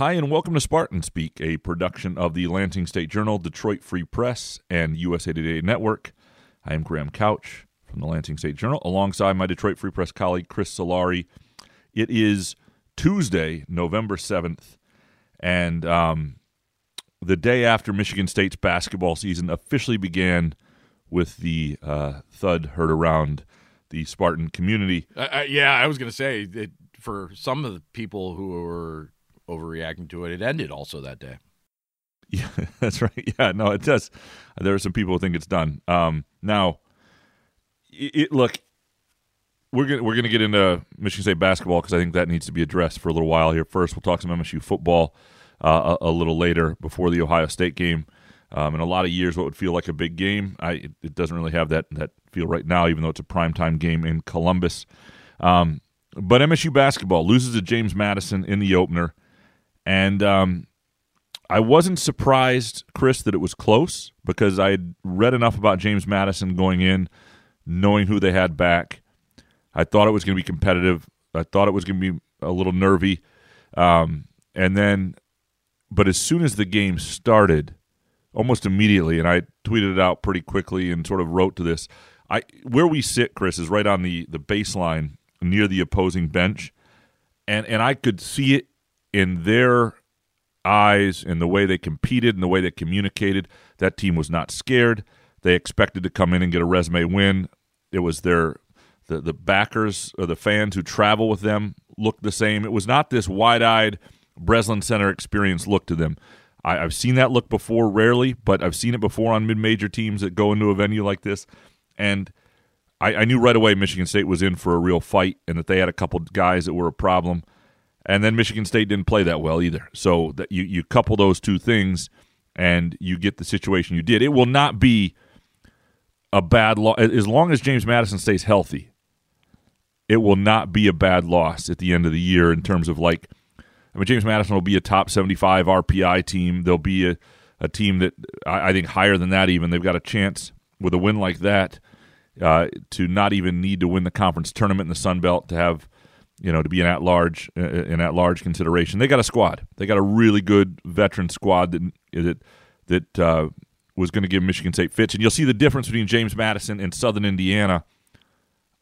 Hi, and welcome to Spartan Speak, a production of the Lansing State Journal, Detroit Free Press, and USA Today Network. I am Graham Couch from the Lansing State Journal, alongside my Detroit Free Press colleague, Chris Solari. It is Tuesday, November 7th, and um, the day after Michigan State's basketball season officially began with the uh, thud heard around the Spartan community. Uh, uh, yeah, I was going to say that for some of the people who were overreacting to it, it ended also that day. Yeah, that's right. Yeah, no, it does. There are some people who think it's done. Um, now, it, it, look, we're gonna we're gonna get into Michigan State basketball because I think that needs to be addressed for a little while here. First, we'll talk some MSU football uh, a, a, little later before the Ohio State game. Um, in a lot of years, what would feel like a big game, I, it, it, doesn't really have that that feel right now, even though it's a primetime game in Columbus. Um, but MSU basketball loses to James Madison in the opener, and um, I wasn't surprised, Chris, that it was close because I had read enough about James Madison going in, knowing who they had back. I thought it was going to be competitive. I thought it was going to be a little nervy, um, and then, but as soon as the game started almost immediately, and I tweeted it out pretty quickly and sort of wrote to this. I where we sit, Chris, is right on the the baseline near the opposing bench, and and I could see it in their eyes in the way they competed in the way they communicated. That team was not scared. They expected to come in and get a resume win. It was their the the backers or the fans who travel with them looked the same. It was not this wide eyed Breslin Center experience look to them. I, have seen that look before, rarely, but I've seen it before on mid-major teams that go into a venue like this, and I, I, knew right away Michigan State was in for a real fight, and that they had a couple guys that were a problem, and then Michigan State didn't play that well either. So that you you couple those two things, and you get the situation you did. It will not be a bad loss as long as James Madison stays healthy. It will not be a bad loss at the end of the year in terms of like I mean, James Madison will be a top 75 RPI team. They'll be a, a team that I, I think higher than that even. They've got a chance with a win like that uh, to not even need to win the conference tournament in the Sun Belt to have you know to be an at large uh, an at large consideration. They got a squad. They got a really good veteran squad that that that uh, was going to give Michigan State fits, and you'll see the difference between James Madison and Southern Indiana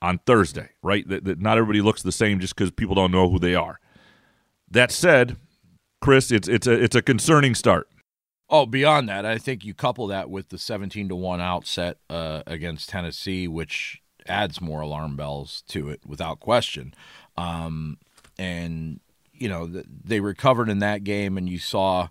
on Thursday. Right, that, that not everybody looks the same just because people don't know who they are. That said, Chris, it's it's a it's a concerning start. Oh, beyond that, I think you couple that with the seventeen to one outset uh, against Tennessee, which adds more alarm bells to it without question. Um, and you know they recovered in that game, and you saw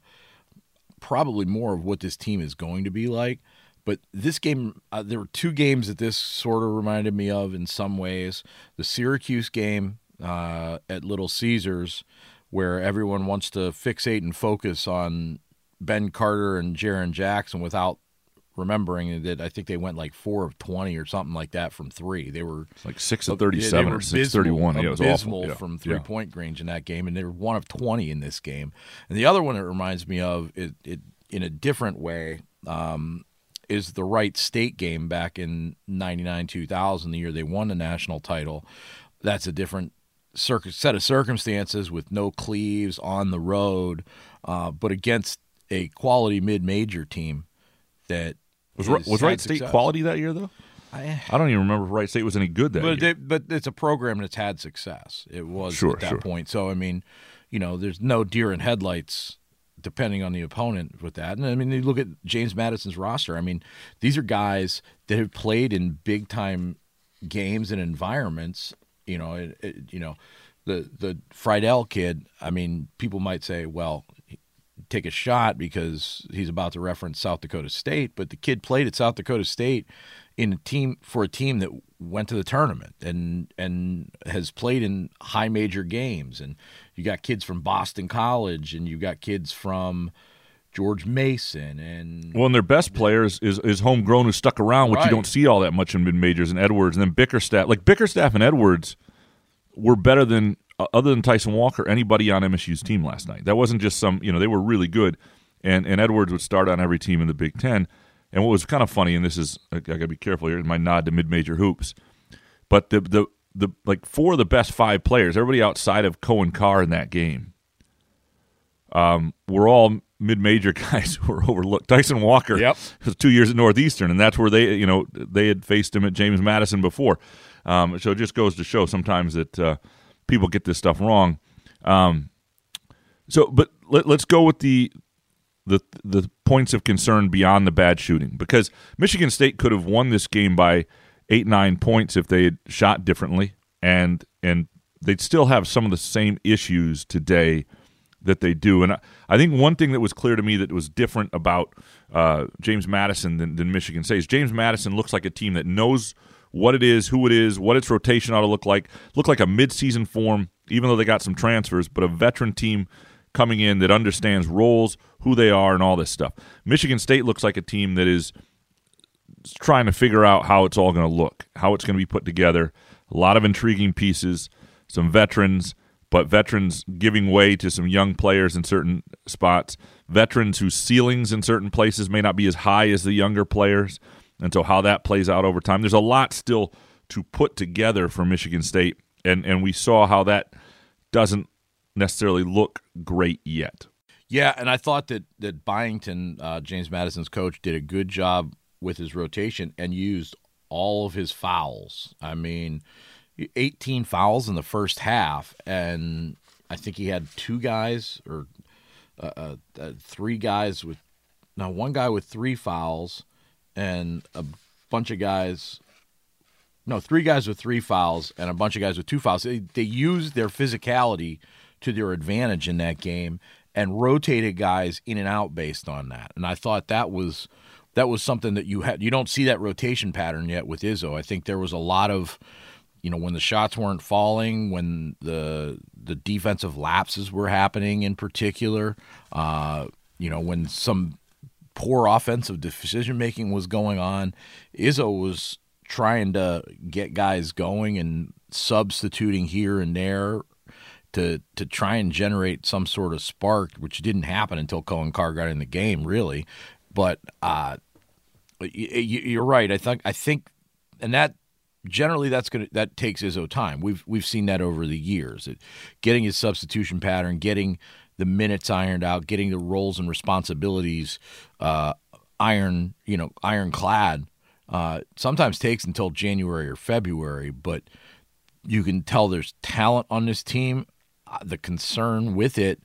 probably more of what this team is going to be like. But this game, uh, there were two games that this sort of reminded me of in some ways. The Syracuse game uh, at Little Caesars, where everyone wants to fixate and focus on Ben Carter and Jaren Jackson without remembering that I think they went like four of twenty or something like that from three. They were like six of thirty-seven or six thirty-one. Yeah, it was awful. from three-point yeah. range in that game, and they were one of twenty in this game. And the other one it reminds me of it, it in a different way. Um, is the Wright State game back in 99 2000, the year they won the national title. That's a different set of circumstances with no Cleaves on the road, uh, but against a quality mid-major team that was was Wright State quality that year though. I, I don't even remember if Wright State was any good that but year. They, but it's a program that's had success. It was sure, at that sure. point. So I mean, you know, there's no deer in headlights depending on the opponent with that. And I mean, you look at James Madison's roster. I mean, these are guys that have played in big time games and environments you know, it, it, you know, the the Freidel kid. I mean, people might say, well, take a shot because he's about to reference South Dakota State, but the kid played at South Dakota State in a team for a team that went to the tournament and and has played in high major games and you got kids from Boston College and you got kids from George Mason and well, and their best players is is homegrown who stuck around, which right. you don't see all that much in mid majors and Edwards, and then Bickerstaff. Like Bickerstaff and Edwards were better than other than Tyson Walker, anybody on MSU's team last night. That wasn't just some, you know, they were really good, and and Edwards would start on every team in the Big Ten. And what was kind of funny, and this is I, I got to be careful here, my nod to mid major hoops, but the the the like four of the best five players, everybody outside of Coen Carr in that game um, were all mid-major guys who were overlooked. Tyson Walker Yep. was two years at Northeastern, and that's where they, you know, they had faced him at James Madison before. Um, so it just goes to show sometimes that uh, people get this stuff wrong. Um, so, but let, let's go with the the the points of concern beyond the bad shooting because Michigan State could have won this game by eight nine points if they had shot differently, and and they'd still have some of the same issues today that they do. And I, I think one thing that was clear to me that was different about uh, James Madison than, than Michigan State is James Madison looks like a team that knows what it is, who it is, what its rotation ought to look like. Look like a midseason form, even though they got some transfers, but a veteran team coming in that understands roles, who they are, and all this stuff. Michigan State looks like a team that is trying to figure out how it's all going to look, how it's going to be put together. A lot of intriguing pieces, some veterans, but veterans giving way to some young players in certain spots. Veterans whose ceilings in certain places may not be as high as the younger players. And so, how that plays out over time. There's a lot still to put together for Michigan State. And, and we saw how that doesn't necessarily look great yet. Yeah, and I thought that that Byington, uh, James Madison's coach, did a good job with his rotation and used all of his fouls. I mean, 18 fouls in the first half, and I think he had two guys or uh, uh, uh, three guys with now one guy with three fouls and a bunch of guys. No, three guys with three fouls and a bunch of guys with two fouls. They, they used their physicality to their advantage in that game and rotated guys in and out based on that. And I thought that was that was something that you had you don't see that rotation pattern yet with Izzo. I think there was a lot of you know when the shots weren't falling, when the the defensive lapses were happening in particular, uh, you know when some poor offensive decision making was going on, Izzo was trying to get guys going and substituting here and there to to try and generate some sort of spark, which didn't happen until Coen Carr got in the game, really. But uh, you, are right. I think I think, and that generally that's gonna that takes Izzo time. We've we've seen that over the years. It, getting his substitution pattern, getting the minutes ironed out, getting the roles and responsibilities uh, iron you know ironclad. Uh, sometimes takes until January or February, but you can tell there's talent on this team. Uh, the concern with it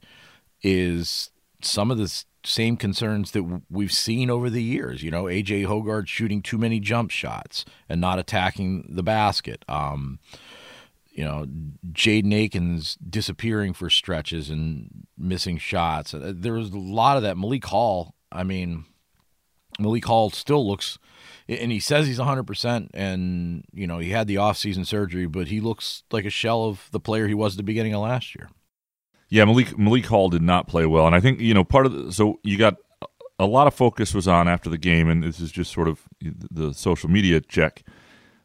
is some of the same concerns that we've seen over the years. You know, AJ Hoggard shooting too many jump shots and not attacking the basket. Um, you know, Jaden Akins disappearing for stretches and missing shots. Uh, there was a lot of that. Malik Hall, I mean, Malik Hall still looks, and he says he's 100%, and, you know, he had the offseason surgery, but he looks like a shell of the player he was at the beginning of last year. Yeah, Malik Malik Hall did not play well, and I think you know part of the, so you got a lot of focus was on after the game, and this is just sort of the social media check.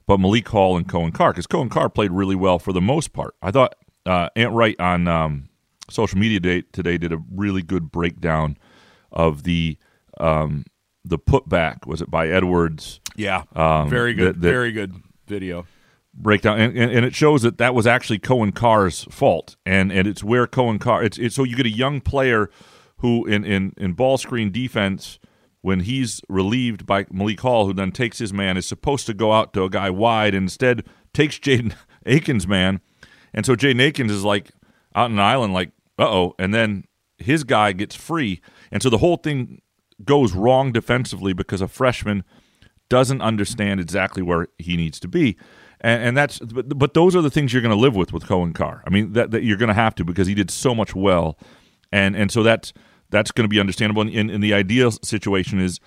But Malik Hall and Coen Carr, because Coen Carr played really well for the most part. I thought uh, Ant Wright on um, social media today, today did a really good breakdown of the um, the putback. Was it by Edwards? Yeah, Um, very good, that- that- very good video. breakdown, and, and, and it shows that that was actually Coen Carr's fault, and and it's where Coen Carr. It's, it's so you get a young player who in in in ball screen defense when he's relieved by Malik Hall, who then takes his man, is supposed to go out to a guy wide, and instead takes Jaden Akins' man, and so Jaden Akins is like out on an island, like uh oh, and then his guy gets free, and so the whole thing goes wrong defensively because a freshman doesn't understand exactly where he needs to be. And, and that's but, but those are the things you're going to live with with Coen Carr. I mean that, that you're going to have to because he did so much well, and and so that's that's going to be understandable. And, and, and the ideal situation is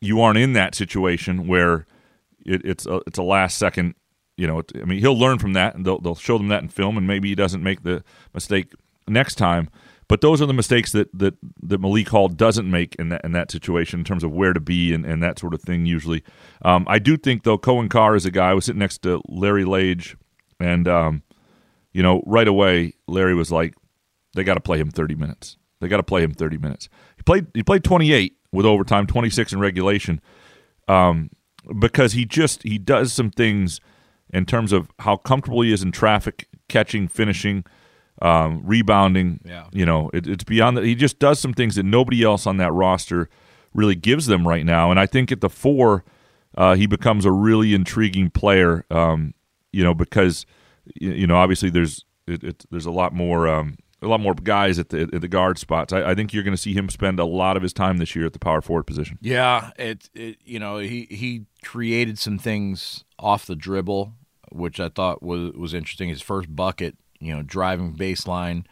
you aren't in that situation where it, it's a, it's a last second. You know, I mean, he'll learn from that, and they'll they'll show them that in film, and maybe he doesn't make the mistake next time. But those are the mistakes that that, that Malik Hall doesn't make in that in that situation in terms of where to be and, and that sort of thing. Usually, um, I do think though Coen Carr is a guy. I was sitting next to Larry Lage, and um, you know, right away Larry was like, "They got to play him thirty minutes. They got to play him thirty minutes." He played he played twenty eight with overtime, twenty six in regulation, um, because he just he does some things in terms of how comfortable he is in traffic, catching, finishing um, rebounding. Yeah. You know, it, it's beyond that. He just does some things that nobody else on that roster really gives them right now. And I think at the four, uh, he becomes a really intriguing player. Um, you know, because you know obviously there's it, it, there's a lot more um, a lot more guys at the at the guard spots. I, I think you're going to see him spend a lot of his time this year at the power forward position. Yeah, it, it you know he he created some things off the dribble, which I thought was was interesting. His first bucket, you know, driving baseline,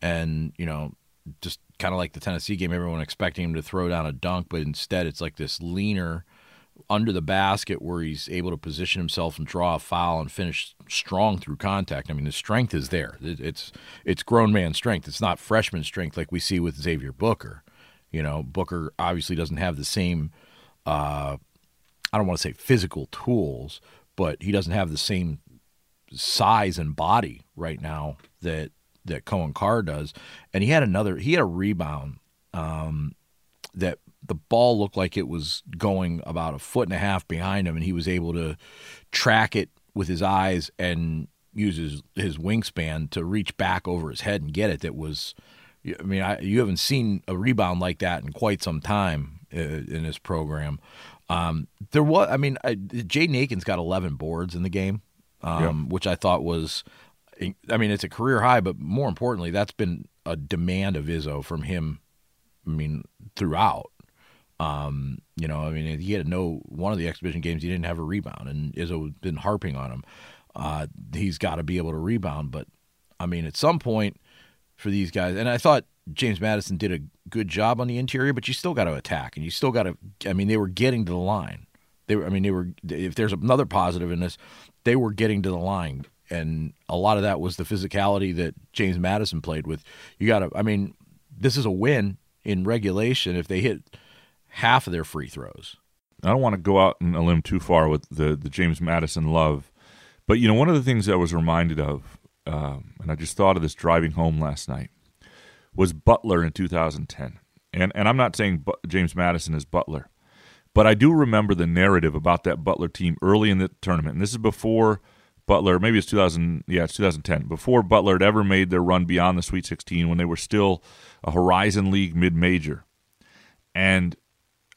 and you know, just kind of like the Tennessee game, everyone expecting him to throw down a dunk, but instead it's like this leaner under the basket where he's able to position himself and draw a foul and finish strong through contact. I mean, the strength is there. It's it's grown man strength. It's not freshman strength like we see with Xavier Booker. You know, Booker obviously doesn't have the same. Uh, I don't want to say physical tools, but he doesn't have the same size and body right now that that Coen Carr does. And he had another. He had a rebound um, that the ball looked like it was going about a foot and a half behind him, and he was able to track it with his eyes and use his, his wingspan to reach back over his head and get it. That was, I mean, I, you haven't seen a rebound like that in quite some time uh, in this program. Um, there was, I mean, I, Jaden got 11 boards in the game, um, yeah. which I thought was, I mean, it's a career high, but more importantly, that's been a demand of Izzo from him. I mean, throughout. Um, you know, I mean, he had no one of the exhibition games. He didn't have a rebound, and Izzo has been harping on him. Uh, he's got to be able to rebound, but I mean, at some point for these guys, and I thought James Madison did a good job on the interior, but you still got to attack, and you still got to. I mean, they were getting to the line. They were. I mean, they were. If there's another positive in this, they were getting to the line, and a lot of that was the physicality that James Madison played with. You got to. I mean, this is a win in regulation if they hit half of their free throws. I don't want to go out on a limb too far with the, the James Madison love, but you know one of the things I was reminded of, um, and I just thought of this driving home last night, was Butler in 2010. And and I'm not saying James Madison is Butler, but I do remember the narrative about that Butler team early in the tournament. And this is before Butler, maybe it's 2000, yeah, it's 2010, before Butler had ever made their run beyond the Sweet 16 when they were still a Horizon League mid major. And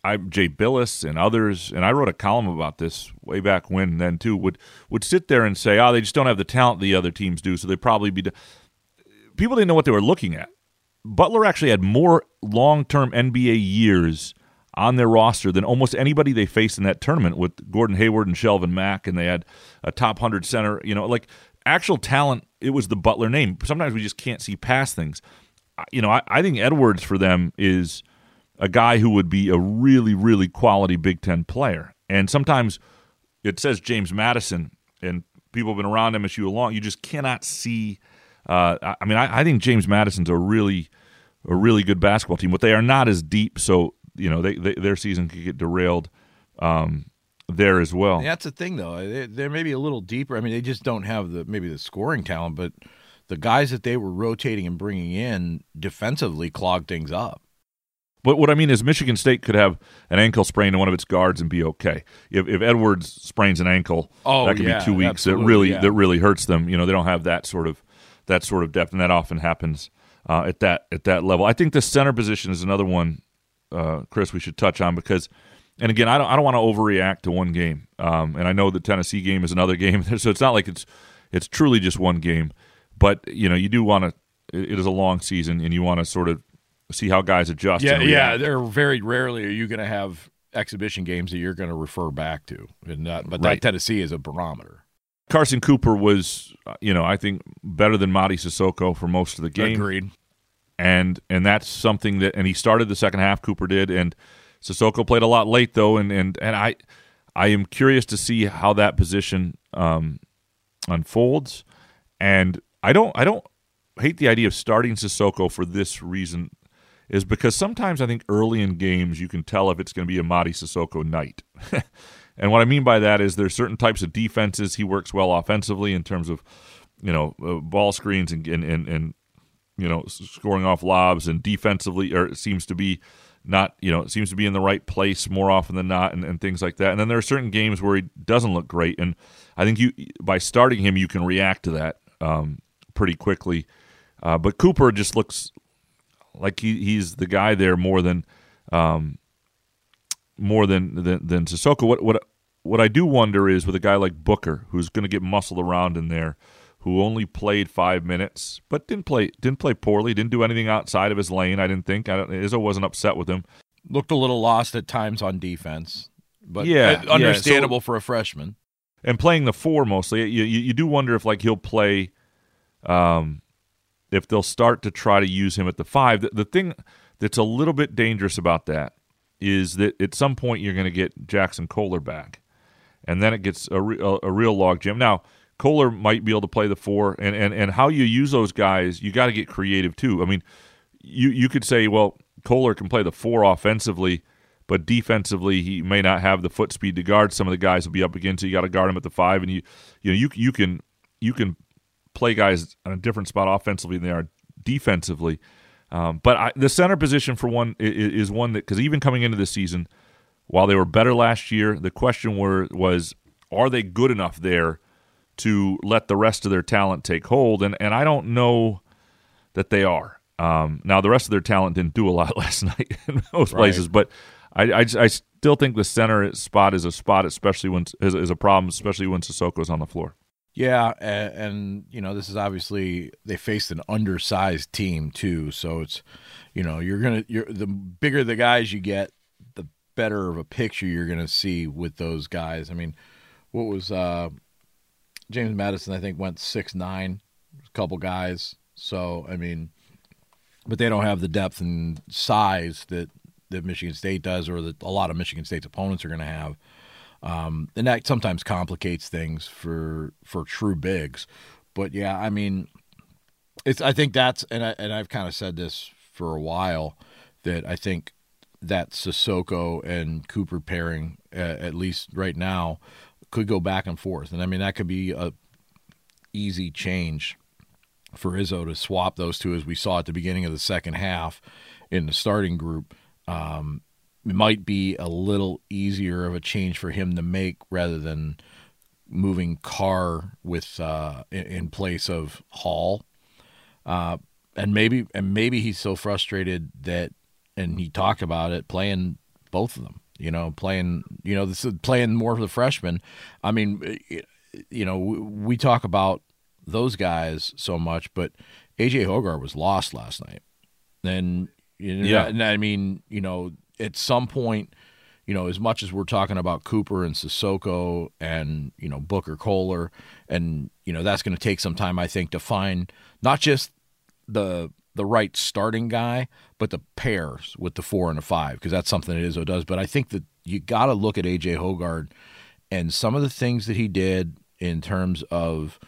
I Jay Bilas and others, and I wrote a column about this way back when then too, would would sit there and say, "Oh, they just don't have the talent the other teams do, so they probably be." People didn't know what they were looking at. Butler actually had more long-term NBA years on their roster than almost anybody they faced in that tournament with Gordon Hayward and Shelvin Mack, and they had a top hundred center. You know, like actual talent, it was the Butler name. Sometimes we just can't see past things. You know, I, I think Edwards for them is a guy who would be a really, really quality Big Ten player. And sometimes it says James Madison, and people have been around MSU long. You just cannot see. Uh, I mean, I, I, think James Madison's a really, a really good basketball team, but they are not as deep. So you know, they, they their season could get derailed um, there as well. And that's the thing, though. They, they're maybe a little deeper. I mean, they just don't have the maybe the scoring talent, but the guys that they were rotating and bringing in defensively clogged things up. But what I mean is, Michigan State could have an ankle sprain in one of its guards and be okay. If, if Edwards sprains an ankle, oh, that could yeah, be two weeks. That really yeah. that really hurts them. You know, they don't have that sort of that sort of depth, and that often happens uh, at that at that level. I think the center position is another one, uh, Chris. We should touch on because, and again, I don't I don't want to overreact to one game. Um, and I know the Tennessee game is another game, so it's not like it's it's truly just one game. But you know, you do want to. It is a long season, and you want to sort of see how guys adjust. Yeah, yeah. There very rarely are you going to have exhibition games that you're going to refer back to, and that, but right. that Tennessee is a barometer. Carson Cooper was, uh, you know, I think better than Mady Sissoko for most of the game. Agreed. And and that's something that, and he started the second half. Cooper did, and Sissoko played a lot late though, and and and I, I am curious to see how that position um, unfolds, and I don't I don't hate the idea of starting Sissoko for this reason is because sometimes I think early in games you can tell if it's going to be a Mady Sissoko night. and what I mean by that is there's certain types of defenses he works well offensively in terms of you know uh, ball screens and, and and, and you know scoring off lobs and defensively or it seems to be not you know it seems to be in the right place more often than not and, and things like that and then there are certain games where he doesn't look great and I think you by starting him you can react to that um, pretty quickly Uh, but Cooper just looks like he, he's the guy there more than um, more than than, than Sissoko. What what what I do wonder is with a guy like Booker, who's going to get muscled around in there, who only played five minutes, but didn't play didn't play poorly, didn't do anything outside of his lane. I didn't think I don't, Izzo wasn't upset with him. Looked a little lost at times on defense, but Yeah, uh, understandable yeah, so- for a freshman. and playing the four mostly. You, you you do wonder if like he'll play, um, if they'll start to try to use him at the five. The, the thing that's a little bit dangerous about that is that at some point you're going to get Jaxon Kohler back, and then it gets a, re, a, a real log jam. Now Kohler might be able to play the four, and and and how you use those guys, you got to get creative too. I mean, you you could say, well, Kohler can play the four offensively. But defensively, he may not have the foot speed to guard some of the guys will be up against. So you got to guard him at the five, and you, you know, you you can you can play guys on a different spot offensively than they are defensively. Um, but I, the center position for one is, is one that because even coming into the season, while they were better last year, the question were was are they good enough there to let the rest of their talent take hold? And and I don't know that they are. Um, now the rest of their talent didn't do a lot last night in most Right. places, but I, I, I still think the center spot is a spot, especially when is, is a problem, especially when Sissoko's on the floor. Yeah, and, and you know this is obviously they faced an undersized team too, so it's you know you're gonna you're the bigger the guys you get, the better of a picture you're gonna see with those guys. I mean, what was uh, James Madison? I think went six nine, a couple guys. So I mean, but they don't have the depth and size that that Michigan State does, or that a lot of Michigan State's opponents are to have um, and that sometimes complicates things for for true bigs. But yeah, I mean, it's I think that's and I and I've kind of said this for a while that I think that Sissoko and Cooper pairing, uh, at least right now, could go back and forth, and I mean that could be a easy change for Izzo to swap those two, as we saw at the beginning of the second half in the starting group. Um, it might be a little easier of a change for him to make rather than moving Carr with uh, in, in place of Hall. Uh, and maybe and maybe he's so frustrated that and he talked about it playing both of them. You know, playing you know this is playing more for the freshmen. I mean, you know, we, talk about those guys so much, but AJ Hoggard was lost last night. And you know, Yeah. and I mean, you know, at some point, you know, as much as we're talking about Cooper and Sissoko and you know Booker Kohler, and you know that's going to take some time, I think, to find not just the the right starting guy, but the pairs with the four and the five, because that's something that Izzo does. But I think that you got to look at AJ Hoggard and some of the things that he did in terms of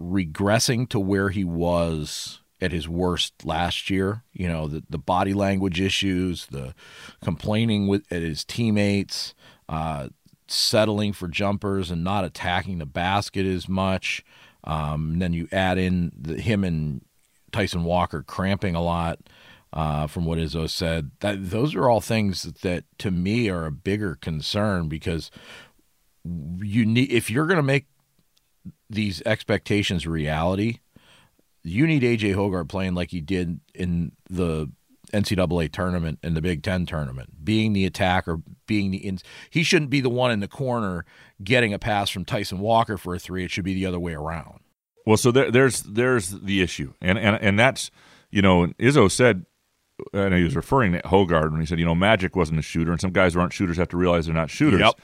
regressing to where he was at his worst last year. You know, the the body language issues, the complaining with at his teammates, uh, settling for jumpers and not attacking the basket as much. Um, then you add in the, him and Tyson Walker cramping a lot. Uh, from what Izzo said, that those are all things that, that to me are a bigger concern because you need if you're going to make these expectations reality, you need AJ Hoggard playing like he did in the NCAA tournament and the Big Ten tournament, being the attacker, being the ins. He shouldn't be the one in the corner getting a pass from Tyson Walker for a three. It should be the other way around. Well, so there, there's there's the issue, and and and that's you know Izzo said, and he was referring to Hoggard when he said you know Magic wasn't a shooter, and some guys who aren't shooters have to realize they're not shooters. Yep.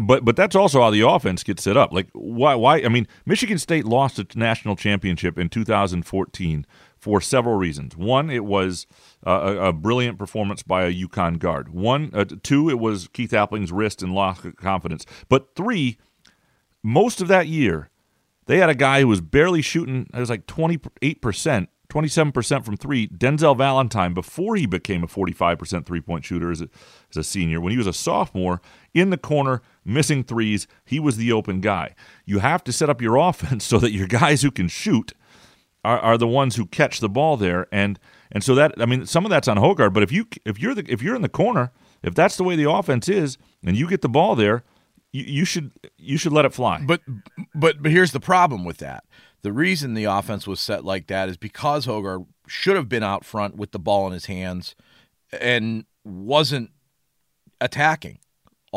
But but that's also how the offense gets set up. Like why why I mean Michigan State lost a national championship in 2014 for several reasons. One, it was uh, a, a brilliant performance by a UConn guard. One, uh, two, it was Keith Appling's wrist and loss of confidence. But three, most of that year, they had a guy who was barely shooting. It was like twenty eight percent, twenty seven percent from three. Denzel Valentine, before he became a forty five percent three point shooter as a, as a senior, when he was a sophomore, in the corner missing threes, he was the open guy. You have to set up your offense so that your guys who can shoot are, are the ones who catch the ball there, and and so that I mean some of that's on Hoggard. But if you if you're the if you're in the corner, if that's the way the offense is, and you get the ball there, you, you should you should let it fly. But but but here's the problem with that. the reason the offense was set like that is because Hoggard should have been out front with the ball in his hands and wasn't attacking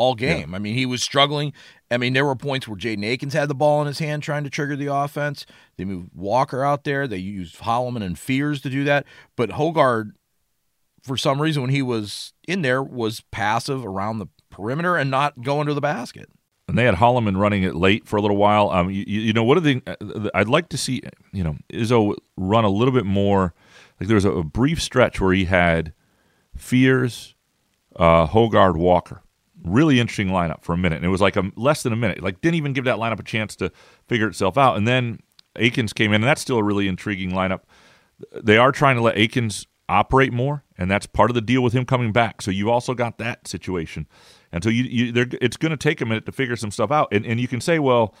all game. Yeah. I mean, he was struggling. I mean, there were points where Jaden Akins had the ball in his hand trying to trigger the offense. They moved Walker out there. They used Holloman and Fears to do that. But Hoggard, for some reason, when he was in there, was passive around the perimeter and not going to the basket. And they had Holloman running it late for a little while. Um, you, you know, what are the? Uh, I'd like to see, you know, Izzo run a little bit more. Like there was a, a brief stretch where he had Fears, uh, Hoggard, Walker really interesting lineup for a minute. And it was like a less than a minute. Like didn't even give that lineup a chance to figure itself out. And then Akins came in, and that's still a really intriguing lineup. They are trying to let Akins operate more, and that's part of the deal with him coming back. So you've also got that situation. And so you, you it's going to take a minute to figure some stuff out. And, and you can say, well,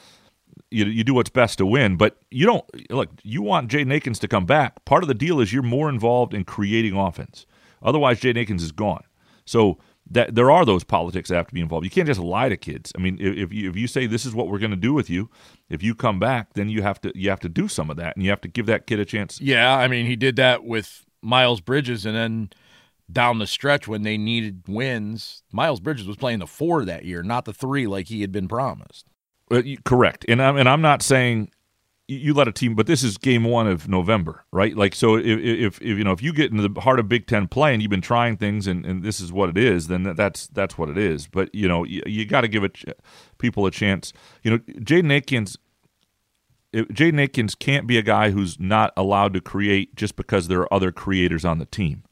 you, you do what's best to win, but you don't look. You want Jaden Akins to come back. Part of the deal is you're more involved in creating offense. Otherwise, Jaden Akins is gone. So that there are those politics that have to be involved. You can't just lie to kids. I mean, if you, if you say this is what we're going to do with you, if you come back, then you have to you have to do some of that, and you have to give that kid a chance. Yeah, I mean, he did that with Miles Bridges, and then down the stretch when they needed wins, Miles Bridges was playing the four that year, not the three like he had been promised. Uh, correct, and I'm and I'm not saying you let a team, but this is game one of November, right? Like, so if, if, if, you know if you get into the heart of Big Ten play and you've been trying things and, and this is what it is, then that's that's what it is. But you know you, you got to give it people a chance. You know, Jaden Akins. Jaden Akins can't be a guy who's not allowed to create just because there are other creators on the team.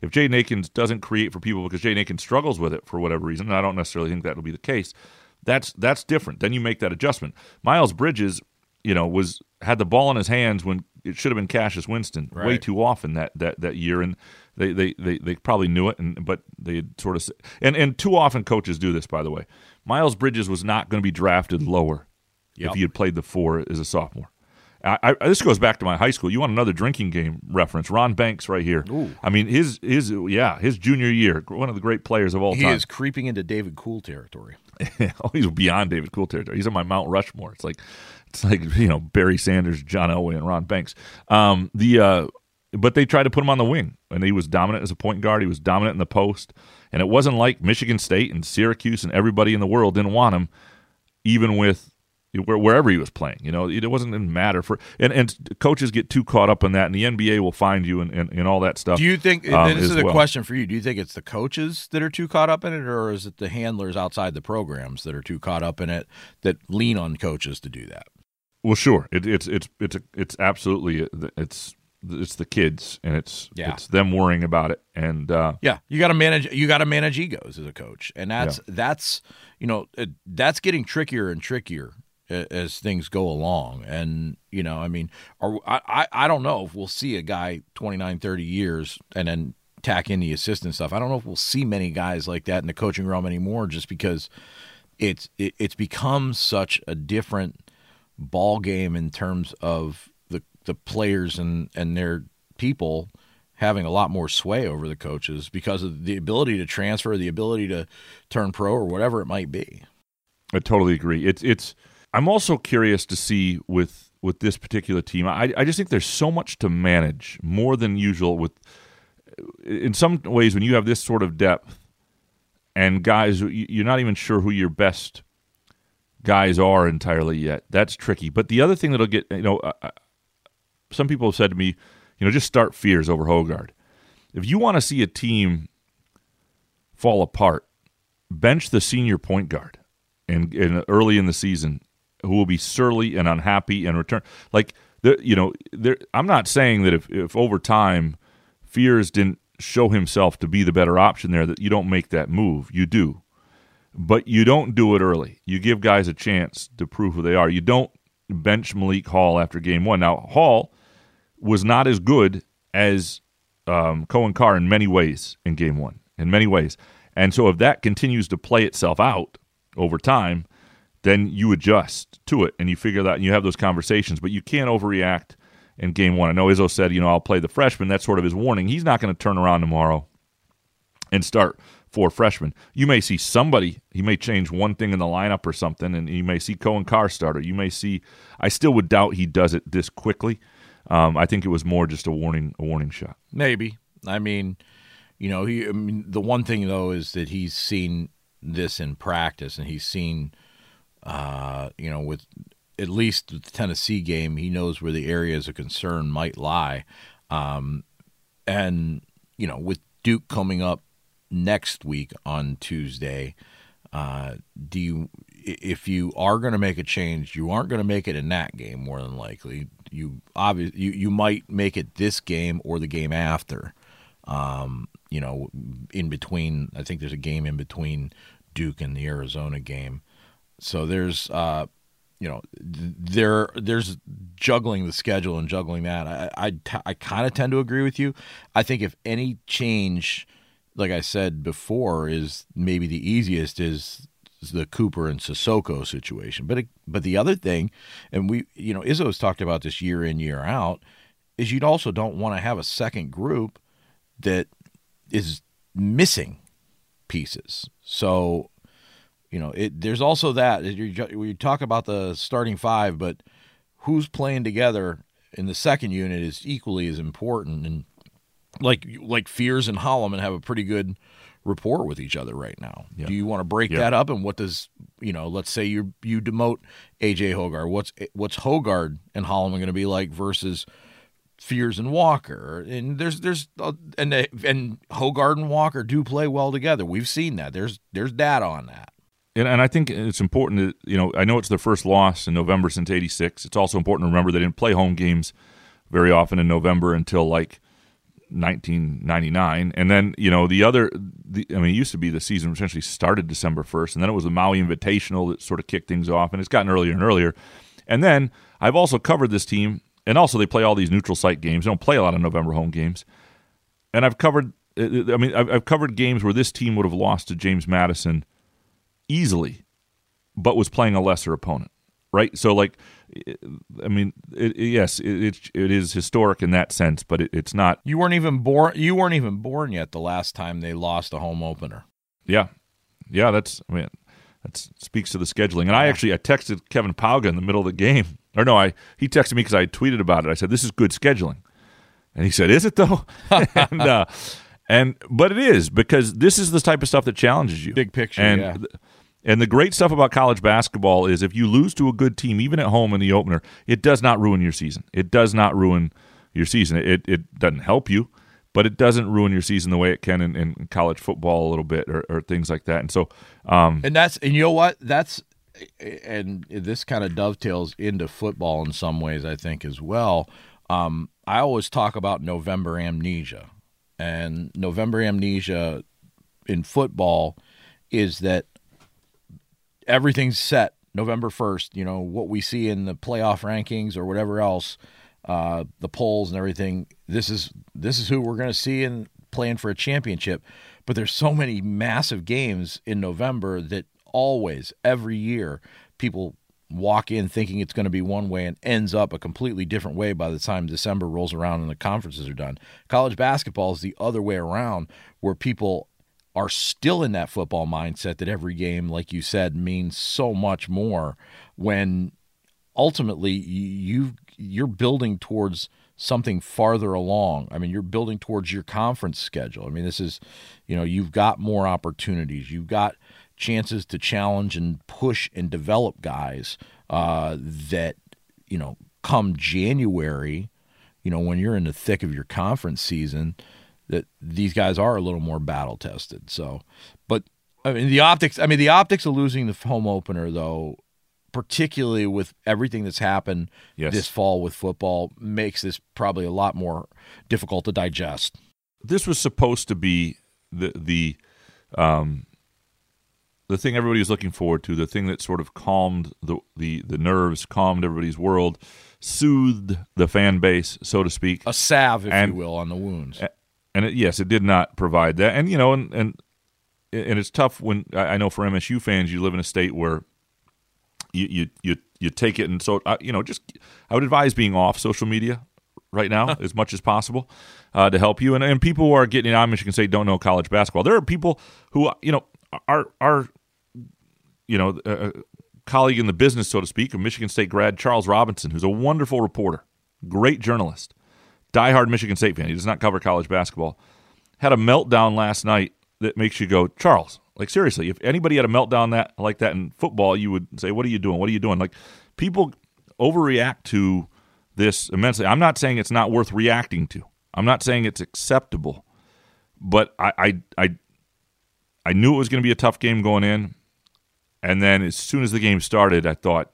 If Jaden Akins doesn't create for people because Jaden Akins struggles with it for whatever reason, I don't necessarily think that will be the case, that's that's different. Then you make that adjustment. Miles Bridges you know, was had the ball in his hands when it should have been Cassius Winston right. way too often that, that, that year, and they, they, they, they probably knew it, and but they sort of and and too often coaches do this. By the way, Miles Bridges was not going to be drafted lower yep. if he had played the four as a sophomore. I, I, this goes back to my high school. You want another drinking game reference? Ron Banks, right here. Ooh. I mean, his his yeah, his junior year, one of the great players of all he time. He is creeping into David Cool territory. oh, he's beyond David Cool territory. He's on my Mount Rushmore. It's like it's like you know Barry Sanders, John Elway, and Ron Banks. Um, the uh, but they tried to put him on the wing, and he was dominant as a point guard. He was dominant in the post, and it wasn't like Michigan State and Syracuse and everybody in the world didn't want him, even with wherever he was playing. You know, it wasn't matter for and and coaches get too caught up in that, and the NBA will find you and, and, and all that stuff. Do you think um, this is a well. question for you? Do you think it's the coaches that are too caught up in it, or is it the handlers outside the programs that are too caught up in it that lean on coaches to do that? Well, sure. It, it's it's it's it's absolutely it's it's the kids and it's yeah. it's them worrying about it and uh, yeah you got to manage you got to manage egos as a coach and that's yeah. that's you know that's getting trickier and trickier as things go along and you know i mean I, I don't know if we'll see a guy 29 30 years and then tack in the assistant stuff i don't know if we'll see many guys like that in the coaching realm anymore just because it's it, it's become such a different ball game in terms of the the players and and their people having a lot more sway over the coaches because of the ability to transfer, the ability to turn pro or whatever it might be. I totally agree. It's it's I'm also curious to see with with this particular team. I I just think there's so much to manage more than usual with in some ways when you have this sort of depth and guys you're not even sure who your best guys are entirely yet. That's tricky. But the other thing that'll get, you know, some people have said to me, you know, just start Fears over Hoggard. If you want to see a team fall apart, bench the senior point guard and, and early in the season who will be surly and unhappy and return. Like, you know, I'm not saying that if, if over time Fears didn't show himself to be the better option there, that you don't make that move. You do but you don't do it early. You give guys a chance to prove who they are. You don't bench Malik Hall after game one. Now, Hall was not as good as um, Coen Carr in many ways in game one, in many ways. And so if that continues to play itself out over time, then you adjust to it and you figure that and you have those conversations. But you can't overreact in game one. I know Izzo said, you know, I'll play the freshman. That's sort of his warning. He's not going to turn around tomorrow and start four freshmen. You may see somebody, he may change one thing in the lineup or something, and you may see Coen Carr starter. You may see, I still would doubt he does it this quickly. Um, I think it was more just a warning, a warning shot. Maybe. I mean, you know, he. I mean, the one thing though is that he's seen this in practice, and he's seen, uh, you know, with at least the Tennessee game, he knows where the areas of concern might lie, um, and you know, with Duke coming up next week on Tuesday, uh, do you? If you are going to make a change, you aren't going to make it in that game more than likely. You obviously you, you might make it this game or the game after. Um, you know, in between, I think there's a game in between Duke and the Arizona game. So there's, uh, you know, there there's juggling the schedule and juggling that. I I, t- I kind of tend to agree with you. I think if any change, like I said before, is maybe the easiest is the Cooper and Sissoko situation. But it, but the other thing, and we you know Izzo's talked about this year in year out, is you'd also don't want to have a second group that is missing pieces. So, you know, it, there's also that you talk about the starting five, but who's playing together in the second unit is equally as important. And like like Fears and Holloman have a pretty good rapport with each other right now. Do you want to break that up? And what does you know? Let's say you you demote AJ Hoggard. What's what's Hoggard and Holloman going to be like versus Fears and Walker, and there's there's uh, and and Hoggard and Walker do play well together. We've seen that. There's there's data on that. And, and I think it's important to you know I know it's their first loss in November since '86. It's also important to remember they didn't play home games very often in November until like 1999, and then you know the other. The, I mean, it used to be the season essentially started December 1st, and then it was the Maui Invitational that sort of kicked things off, and it's gotten earlier and earlier. And then I've also covered this team and also they play all these neutral site games. They don't play a lot of November home games. And I've covered, I mean, I've covered games where this team would have lost to James Madison easily, but was playing a lesser opponent, right? So, like, I mean, it, yes, it, it is historic in that sense, but it, it's not. You weren't even born. You weren't even born yet the last time they lost a home opener. Yeah, yeah, that's. I mean, that speaks to the scheduling. And I actually I texted Kevin Pauga in the middle of the game or no, I he texted me because I tweeted about it. I said, "This is good scheduling," and he said, "Is it though?" and uh, and but it is because this is the type of stuff that challenges you. Big picture, and, yeah. And the great stuff about college basketball is if you lose to a good team, even at home in the opener, it does not ruin your season. It does not ruin your season. It it doesn't help you, but it doesn't ruin your season the way it can in, in college football a little bit or, or things like that. And so, um, and that's and you know what that's and this kind of dovetails into football in some ways, I think, as well. Um, I always talk about November amnesia, and November amnesia in football is that everything's set November 1st. You know, what we see in the playoff rankings or whatever else, uh, the polls and everything. This is this is who we're going to see in playing for a championship. But there's so many massive games in November that always, every year, people walk in thinking it's going to be one way and ends up a completely different way by the time December rolls around and the conferences are done. College basketball is the other way around, where people are still in that football mindset that every game, like you said, means so much more when ultimately you you're building towards something farther along. I mean, you're building towards your conference schedule. I mean, this is, you know, you've got more opportunities. You've got chances to challenge and push and develop guys uh, that you know come January, you know when you're in the thick of your conference season, that these guys are a little more battle tested. So, but I mean the optics. I mean the optics of losing the home opener though. Particularly with everything that's happened yes. this fall with football, makes this probably a lot more difficult to digest. This was supposed to be the the um, the thing everybody was looking forward to, the thing that sort of calmed the, the, the nerves, calmed everybody's world, soothed the fan base, so to speak. A salve, if and, you will, on the wounds. And it, yes, it did not provide that. And, you know, and, and, and it's tough when I know for MSU fans, you live in a state where you, you, you, you take it. And so, you know, just I would advise being off social media right now as much as possible uh, to help you. And, and people who are getting on Michigan State don't know college basketball. There are people who, you know, are, are you know, a colleague in the business, so to speak, a Michigan State grad, Charles Robinson, who's a wonderful reporter, great journalist, diehard Michigan State fan. He does not cover college basketball. Had a meltdown last night that makes you go, Charles, like seriously, if anybody had a meltdown that like that in football, you would say, "What are you doing? What are you doing?" Like people overreact to this immensely. I'm not saying it's not worth reacting to. I'm not saying it's acceptable, but I I I, I knew it was going to be a tough game going in, and then as soon as the game started, I thought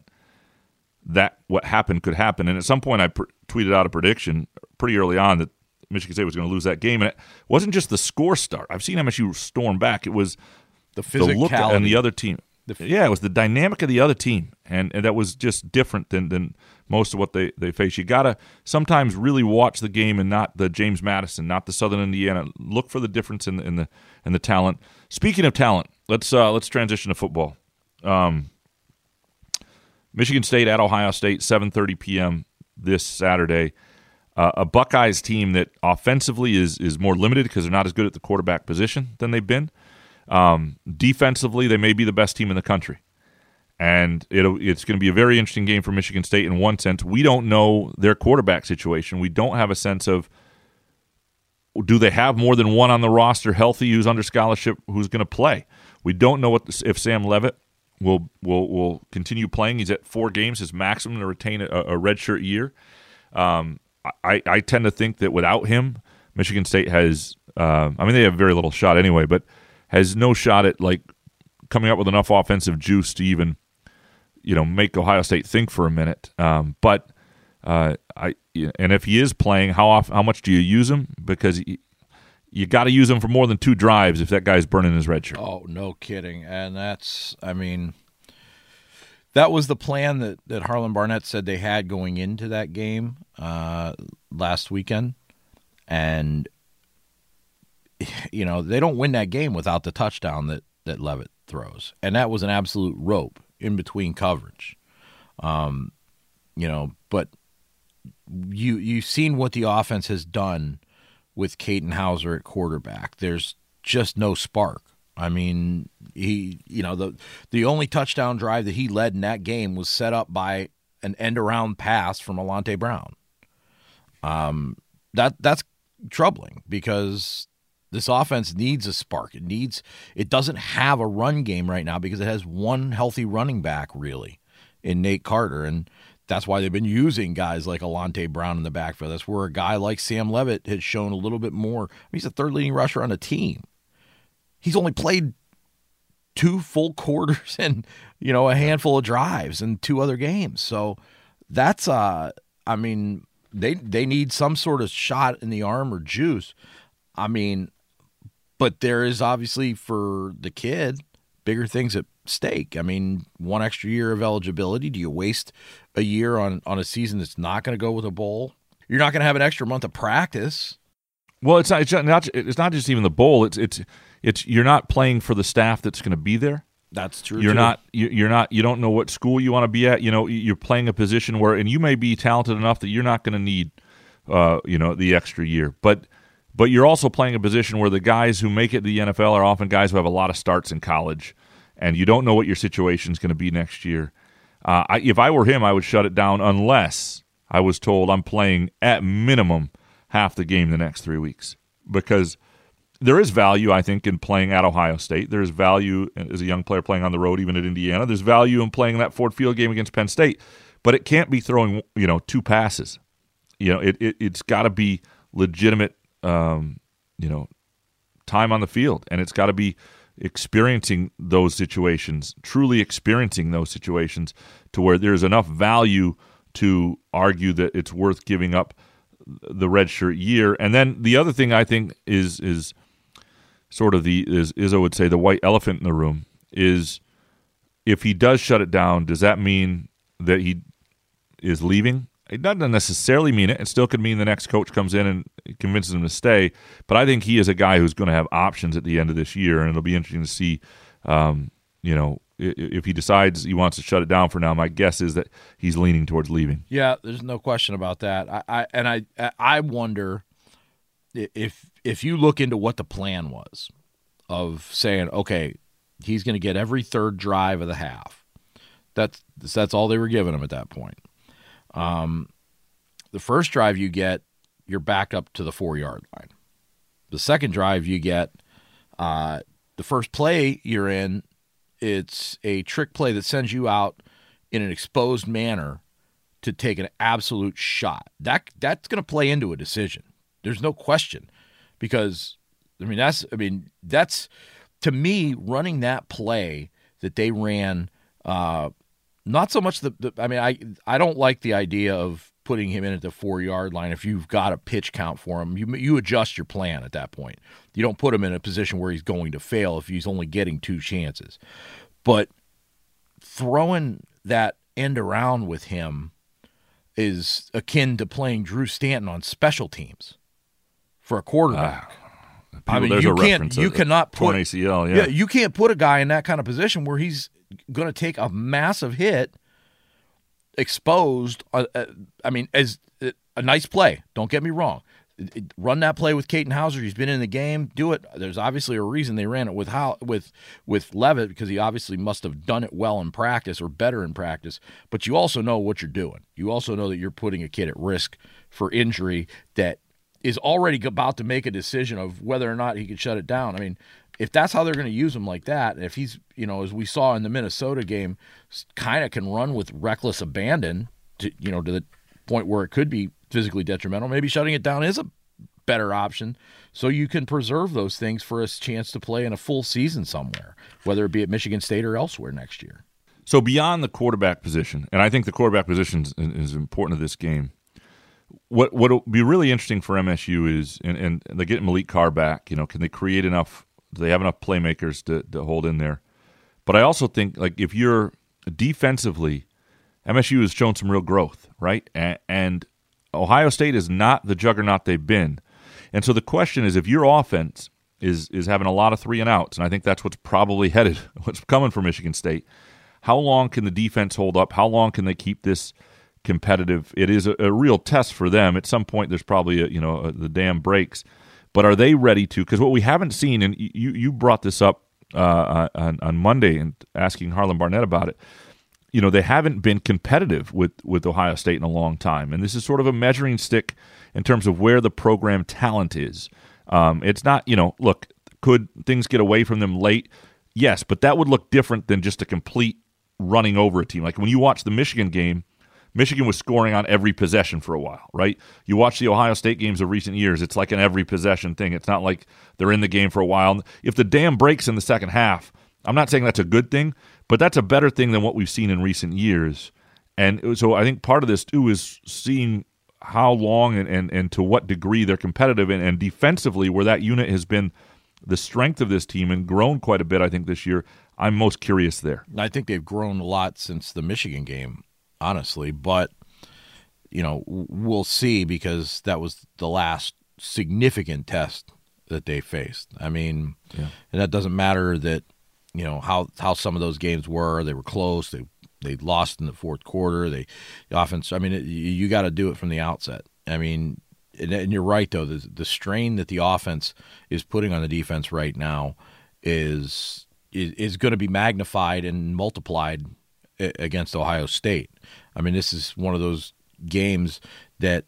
that what happened could happen. And at some point, I pr- tweeted out a prediction pretty early on that Michigan State was going to lose that game, and it wasn't just the score start. I've seen MSU storm back. It was The the look physicality. and the other team. yeah, it was the dynamic of the other team, and, and that was just different than, than most of what they, they face. You gotta sometimes really watch the game and not the James Madison, not the Southern Indiana. Look for the difference in the in the in the talent. Speaking of talent, let's uh, let's transition to football. Um, Michigan State at Ohio State, seven thirty p.m. this Saturday. Uh, a Buckeyes team that offensively is is more limited because they're not as good at the quarterback position than they've been. Um, defensively, they may be the best team in the country, and it's going to be a very interesting game for Michigan State. In one sense, we don't know their quarterback situation. We don't have a sense of do they have more than one on the roster healthy who's under scholarship who's going to play. We don't know what if Sam Leavitt will will will continue playing. He's at four games, his maximum to retain a, a redshirt year. Um, I, I tend to think that without him, Michigan State has. Uh, I mean, they have very little shot anyway, but has no shot at like coming up with enough offensive juice to even, you know, make Ohio State think for a minute. Um, but uh, I and if he is playing, how off, how much do you use him? Because he, you got to use him for more than two drives if that guy's burning his red shirt. Oh, no kidding. And that's, I mean, that was the plan that, that Harlon Barnett said they had going into that game uh, last weekend. And, you know, they don't win that game without the touchdown that, that Leavitt throws. And that was an absolute rope in between coverage. Um, you know, but you you've seen what the offense has done with Katin Houser at quarterback. There's just no spark. I mean, he you know the the only touchdown drive that he led in that game was set up by an end around pass from Alante Brown. Um, that that's troubling because this offense needs a spark. It needs it doesn't have a run game right now because it has one healthy running back really in Nate Carter and that's why they've been using guys like Alante Brown in the backfield. That's where a guy like Sam Leavitt has shown a little bit more. He's a third leading rusher on a team. He's only played two full quarters and you know a handful of drives in two other games. So that's uh I mean they they need some sort of shot in the arm or juice. I mean, but there is obviously for the kid bigger things at stake. I mean, one extra year of eligibility. Do you waste a year on on a season that's not going to go with a bowl? You're not going to have an extra month of practice. Well, it's not. It's not. It's not just even the bowl. It's it's it's. You're not playing for the staff that's going to be there. That's true. You're too. not. you- You're not. You don't know what school you want to be at. You know, you're playing a position where, and you may be talented enough that you're not going to need, uh, you know, the extra year. But, but you're also playing a position where the guys who make it to the NFL are often guys who have a lot of starts in college, and you don't know what your situation is going to be next year. Uh, I, if I were him, I would shut it down unless I was told I'm playing at minimum half the game the next three weeks because there is value, I think, in playing at Ohio State. There's value as a young player playing on the road, even at Indiana. There's value in playing that Ford Field game against Penn State, but it can't be throwing you know two passes. You know, it, it it's got to be legitimate, um, you know, time on the field, and it's got to be experiencing those situations, truly experiencing those situations, to where there's enough value to argue that it's worth giving up the redshirt year. And then the other thing I think is is sort of the is Izzo would say the white elephant in the room is if he does shut it down, does that mean that he is leaving? It doesn't necessarily mean it. It still could mean the next coach comes in and convinces him to stay. But I think he is a guy who's going to have options at the end of this year, and it'll be interesting to see, um, you know, if he decides he wants to shut it down for now, my guess is that he's leaning towards leaving. Yeah, there's no question about that. I, I and I I wonder if if you look into what the plan was of saying, okay, he's going to get every third drive of the half. That's that's all they were giving him at that point. Um, the first drive you get, you're back up to the four yard line. The second drive you get, uh, the first play you're in, it's a trick play that sends you out in an exposed manner to take an absolute shot. That that's going to play into a decision. There's no question, because I mean that's I mean that's to me running that play that they ran. Uh, not so much the, the I mean I I don't like the idea of putting him in at the four yard line if you've got a pitch count for him. You you adjust your plan at that point. You don't put him in a position where he's going to fail if he's only getting two chances. But throwing that end around with him is akin to playing Drew Stanton on special teams for a quarterback. Uh, I mean, you can't, you cannot put ACL. Yeah. yeah, you can't put a guy in that kind of position where he's going to take a massive hit, exposed. Uh, uh, I mean, as uh, a nice play. Don't get me wrong. Run that play with Katin Houser. He's been in the game. Do it. There's obviously a reason they ran it with how with with Leavitt because he obviously must have done it well in practice or better in practice. But you also know what you're doing. You also know that you're putting a kid at risk for injury that is already about to make a decision of whether or not he can shut it down. I mean, if that's how they're going to use him like that, if he's, you know, as we saw in the Minnesota game, kind of can run with reckless abandon, to, you know, to the point where it could be physically detrimental, maybe shutting it down is a better option so you can preserve those things for a chance to play in a full season somewhere, whether it be at Michigan State or elsewhere next year. So beyond the quarterback position, and I think the quarterback position is important to this game. What what'll be really interesting for MSU is, and, and they get Maliq Carr back. You know, can they create enough do they have enough playmakers to, to hold in there? But I also think like if you're defensively, MSU has shown some real growth, right? And, and Ohio State is not the juggernaut they've been. And so the question is if your offense is is having a lot of three and outs, and I think that's what's probably headed, what's coming for Michigan State. How long can the defense hold up? How long can they keep this competitive? It is a, a real test for them. At some point, there's probably a, you know a, the dam breaks. But are they ready to? Because what we haven't seen, and you you brought this up uh, on, on Monday and asking Harlon Barnett about it. You know they haven't been competitive with with Ohio State in a long time, and this is sort of a measuring stick in terms of where the program talent is. Um, it's not, you know, look, could things get away from them late? Yes, but that would look different than just a complete running over a team. Like when you watch the Michigan game, Michigan was scoring on every possession for a while, right? You watch the Ohio State games of recent years, it's like an every possession thing. It's not like they're in the game for a while. If the dam breaks in the second half, I'm not saying that's a good thing, but that's a better thing than what we've seen in recent years. And so I think part of this too is seeing how long and, and, and to what degree they're competitive and, and defensively where that unit has been the strength of this team and grown quite a bit, I think, this year. I'm most curious there. I think they've grown a lot since the Michigan game honestly. But you know, we'll see because that was the last significant test that they faced. I mean, yeah. and that doesn't matter that you know how how some of those games were. They were close. They they lost in the fourth quarter. They the offense. I mean, it, you got to do it from the outset. I mean, and, and you're right though. The, the strain that the offense is putting on the defense right now is is, is going to be magnified and multiplied against Ohio State. I mean, this is one of those games that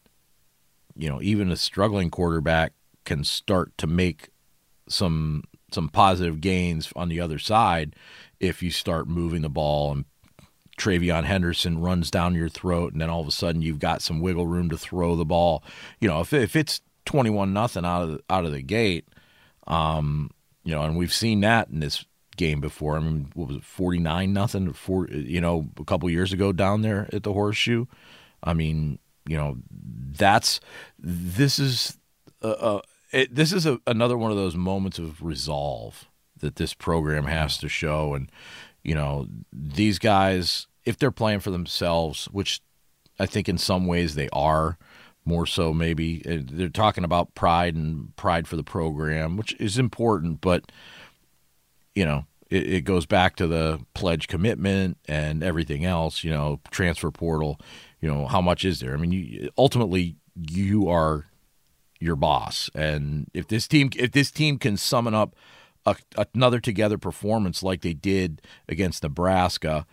you know even a struggling quarterback can start to make some some positive gains on the other side if you start moving the ball and TreVeyon Henderson runs down your throat and then all of a sudden you've got some wiggle room to throw the ball. You know, if if it's 21 nothing out of the, out of the gate, um, you know, and we've seen that in this game before. I mean, what was it, forty nine nothing? four, you know, a couple years ago down there at the Horseshoe. I mean, you know, that's this is a, a it, this is a, another one of those moments of resolve that this program has to show, and you know, these guys, if they're playing for themselves, which I think in some ways they are more so maybe uh, they're talking about pride and pride for the program which is important but you know, it, it goes back to the pledge commitment and everything else. You know, transfer portal. You know, how much is there? I mean, you, ultimately, you are your boss, and if this team if this team can summon up a, another together performance like they did against Nebraska,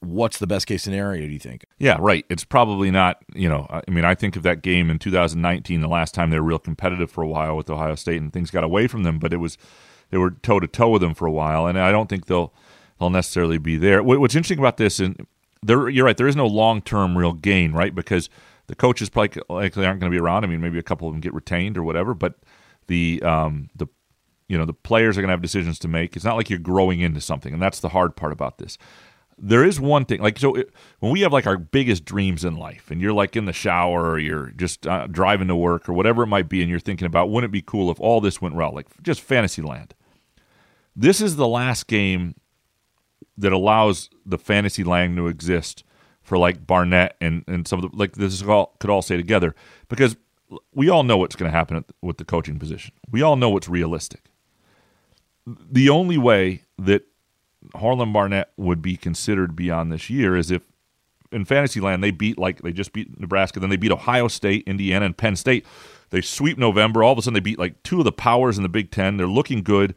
what's the best case scenario do you think yeah right it's probably not you know i mean i think of that game in 2019 the last time they were real competitive for a while with ohio state and things got away from them but it was they were toe to toe with them for a while and i don't think they'll they'll necessarily be there. What's interesting about this and there you're right there is no long-term real gain right? Because the coaches probably likely aren't going to be around. I mean maybe a couple of them get retained or whatever but the um the you know the players are going to have decisions to make. It's not like you're growing into something and that's the hard part about this. There is one thing like so it, when we have like our biggest dreams in life and you're like in the shower or you're just uh, driving to work or whatever it might be and you're thinking about wouldn't it be cool if all this went well? Like just fantasy land this is the last game that allows the fantasy land to exist for like barnett and, and some of the like this all could all stay together because we all know what's going to happen with the coaching position we all know what's realistic the only way that Harlon Barnett would be considered beyond this year is if in fantasy land they beat like they just beat Nebraska, then they beat Ohio State, Indiana, and Penn State. They sweep November. All of a sudden they beat like two of the powers in the Big Ten. They're looking good.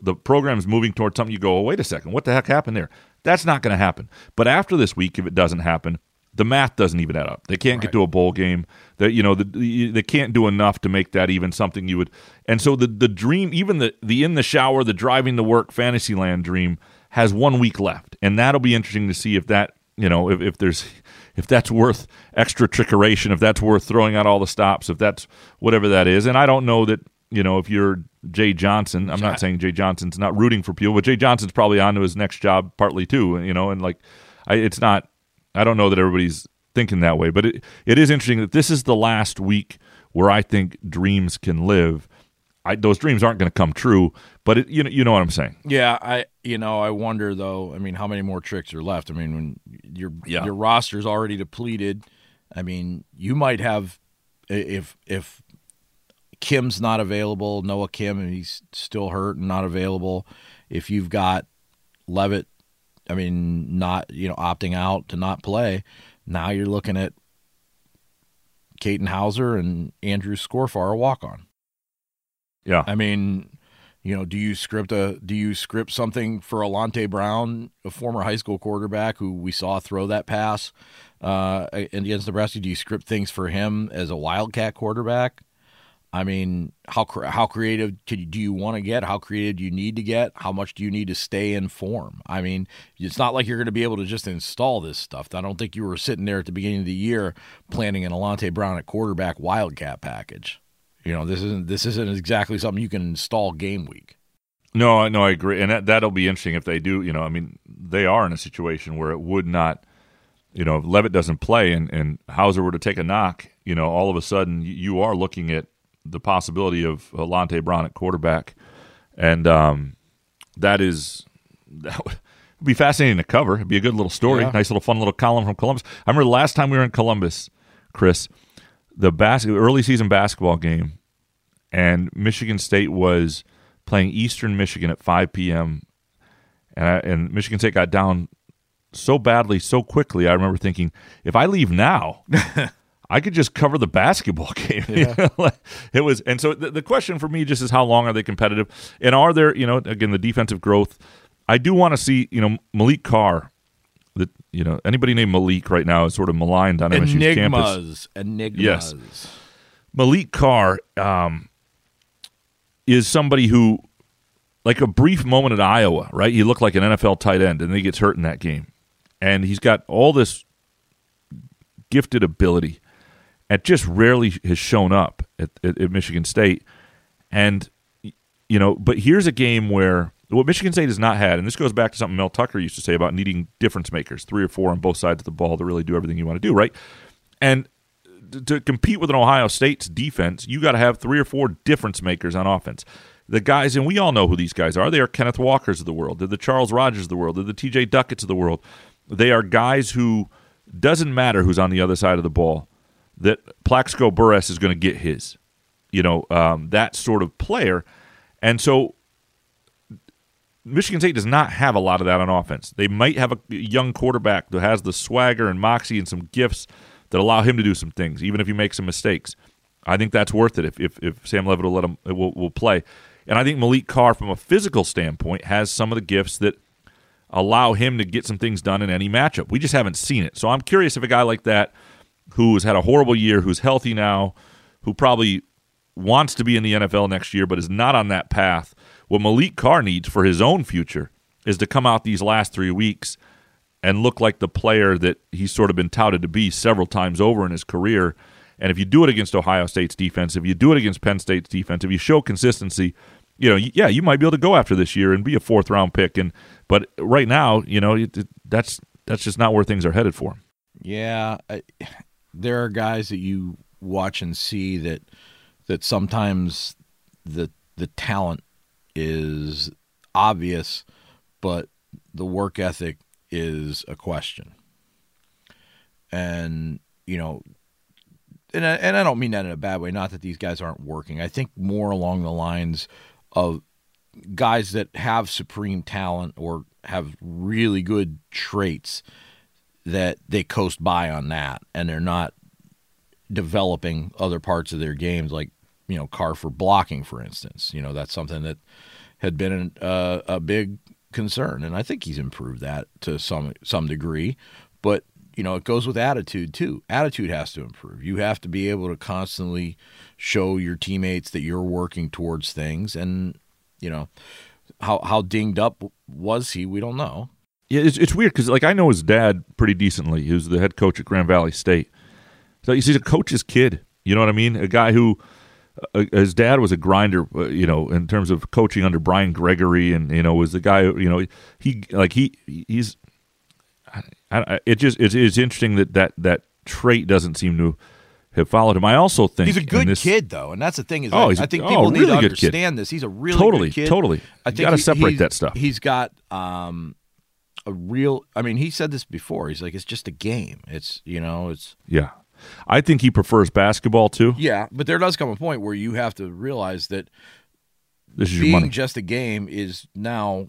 The program's moving towards something. You go, oh, wait a second, what the heck happened there? That's not going to happen. But after this week, if it doesn't happen, the math doesn't even add up. They can't right. get to a bowl game. That you know, the, they can't do enough to make that even something you would. And so the the dream, even the the in the shower, the driving to work, Fantasyland dream has one week left, and that'll be interesting to see if that you know if, if there's if that's worth extra trickeration, if that's worth throwing out all the stops, if that's whatever that is. And I don't know that you know if you're Jay Johnson, I'm not saying Jay Johnson's not rooting for Pugh, but Jay Johnson's probably on to his next job partly too. You know, and like I, it's not. I don't know that everybody's thinking that way, but it, it is interesting that this is the last week where I think dreams can live I, those dreams aren't going to come true. But it, you know, you know what I'm saying. Yeah, I you know I wonder though. I mean, how many more tricks are left? I mean, when your yeah. your roster's already depleted. I mean, you might have if if Kim's not available, Noah Kim, and he's still hurt and not available. If you've got Levitt, I mean, not you know opting out to not play. Now you're looking at Katin Houser and Andrew Schorfhaar a walk on. Yeah. I mean, you know, do you script a do you script something for Alante Brown, a former high school quarterback who we saw throw that pass uh, against Nebraska? Do you script things for him as a Wildcat quarterback? I mean, how how creative you, do you want to get? How creative do you need to get? How much do you need to stay in form? I mean, it's not like you're going to be able to just install this stuff. I don't think you were sitting there at the beginning of the year planning an Alante Brown at quarterback Wildcat package. You know, this isn't this isn't exactly something you can install game week. No, no, I agree, and that, that'll be interesting if they do. You know, I mean, they are in a situation where it would not. You know, if Leavitt doesn't play and, and Houser were to take a knock, you know, all of a sudden you are looking at the possibility of Alante Brown at quarterback, and um, that is that would be fascinating to cover. It'd be a good little story, yeah. nice little fun little column from Columbus. I remember the last time we were in Columbus, Chris, the bas- early season basketball game and Michigan State was playing Eastern Michigan at 5 p.m. And, I, and Michigan State got down so badly so quickly. I remember thinking, if I leave now, I could just cover the basketball game. Yeah. it was, and so the, the question for me just is how long are they competitive, and are there, you know, again the defensive growth. I do want to see, you know, Maliq Carr. That you know, anybody named Malik right now is sort of maligned on MSU's Enigmas. campus. Enigmas. Yes. Maliq Carr. Um, is somebody who, like a brief moment at Iowa, right? He looked like an NFL tight end, and then he gets hurt in that game, and he's got all this gifted ability, and just rarely has shown up at, at, at Michigan State, and you know. But here's a game where what Michigan State has not had, and this goes back to something Mel Tucker used to say about needing difference makers, three or four on both sides of the ball to really do everything you want to do, right? And to compete with an Ohio State's defense, you got to have three or four difference makers on offense. The guys, and we all know who these guys are. They are Kenneth Walkers of the world. They're the Charles Rogers of the world. They're the T.J. Ducketts of the world. They are guys who doesn't matter who's on the other side of the ball. That Plaxico Burress is going to get his. You know um, that sort of player, and so Michigan State does not have a lot of that on offense. They might have a young quarterback that has the swagger and moxie and some gifts that allow him to do some things, even if he makes some mistakes. I think that's worth it if, if, if Sam Leavitt will let him will, will play. And I think Maliq Carr, from a physical standpoint, has some of the gifts that allow him to get some things done in any matchup. We just haven't seen it. So I'm curious if a guy like that, who's had a horrible year, who's healthy now, who probably wants to be in the NFL next year but is not on that path, what Maliq Carr needs for his own future is to come out these last three weeks and look like the player that he's sort of been touted to be several times over in his career. And if you do it against Ohio State's defense, if you do it against Penn State's defense, if you show consistency, you know, yeah, you might be able to go after this year and be a fourth round pick. And but right now, you know, that's that's just not where things are headed for him. Yeah, there are guys that you watch and see that that sometimes the the talent is obvious, but the work ethic is a question. And, you know, and I, and I don't mean that in a bad way, not that these guys aren't working. I think more along the lines of guys that have supreme talent or have really good traits that they coast by on that and they're not developing other parts of their games like you know Carr for blocking for instance you know that's something that had been uh, a big concern, and I think he's improved that to some some degree. But you know, it goes with attitude too. Attitude has to improve. You have to be able to constantly show your teammates that you're working towards things, and you know how how dinged up was he? We don't know. Yeah, it's, it's weird because like I know his dad pretty decently. He was the head coach at Grand Valley State. So he's a coach's kid. You know what I mean? A guy who uh, his dad was a grinder, uh, you know, in terms of coaching under Brian Gregory, and you know was the guy, you know, he like he he's. I, I, it just it's, it's interesting that that that trait doesn't seem to have followed him. I also think he's a good this, kid, though, and that's the thing is, oh, I, I think people oh, need really to understand this. He's a really totally, good kid. totally. I think you got to separate that stuff. He's got um, a real. I mean, he said this before. He's like, it's just a game. It's you know, it's yeah. I think he prefers basketball too. Yeah, but there does come a point where you have to realize that this is being just a game is now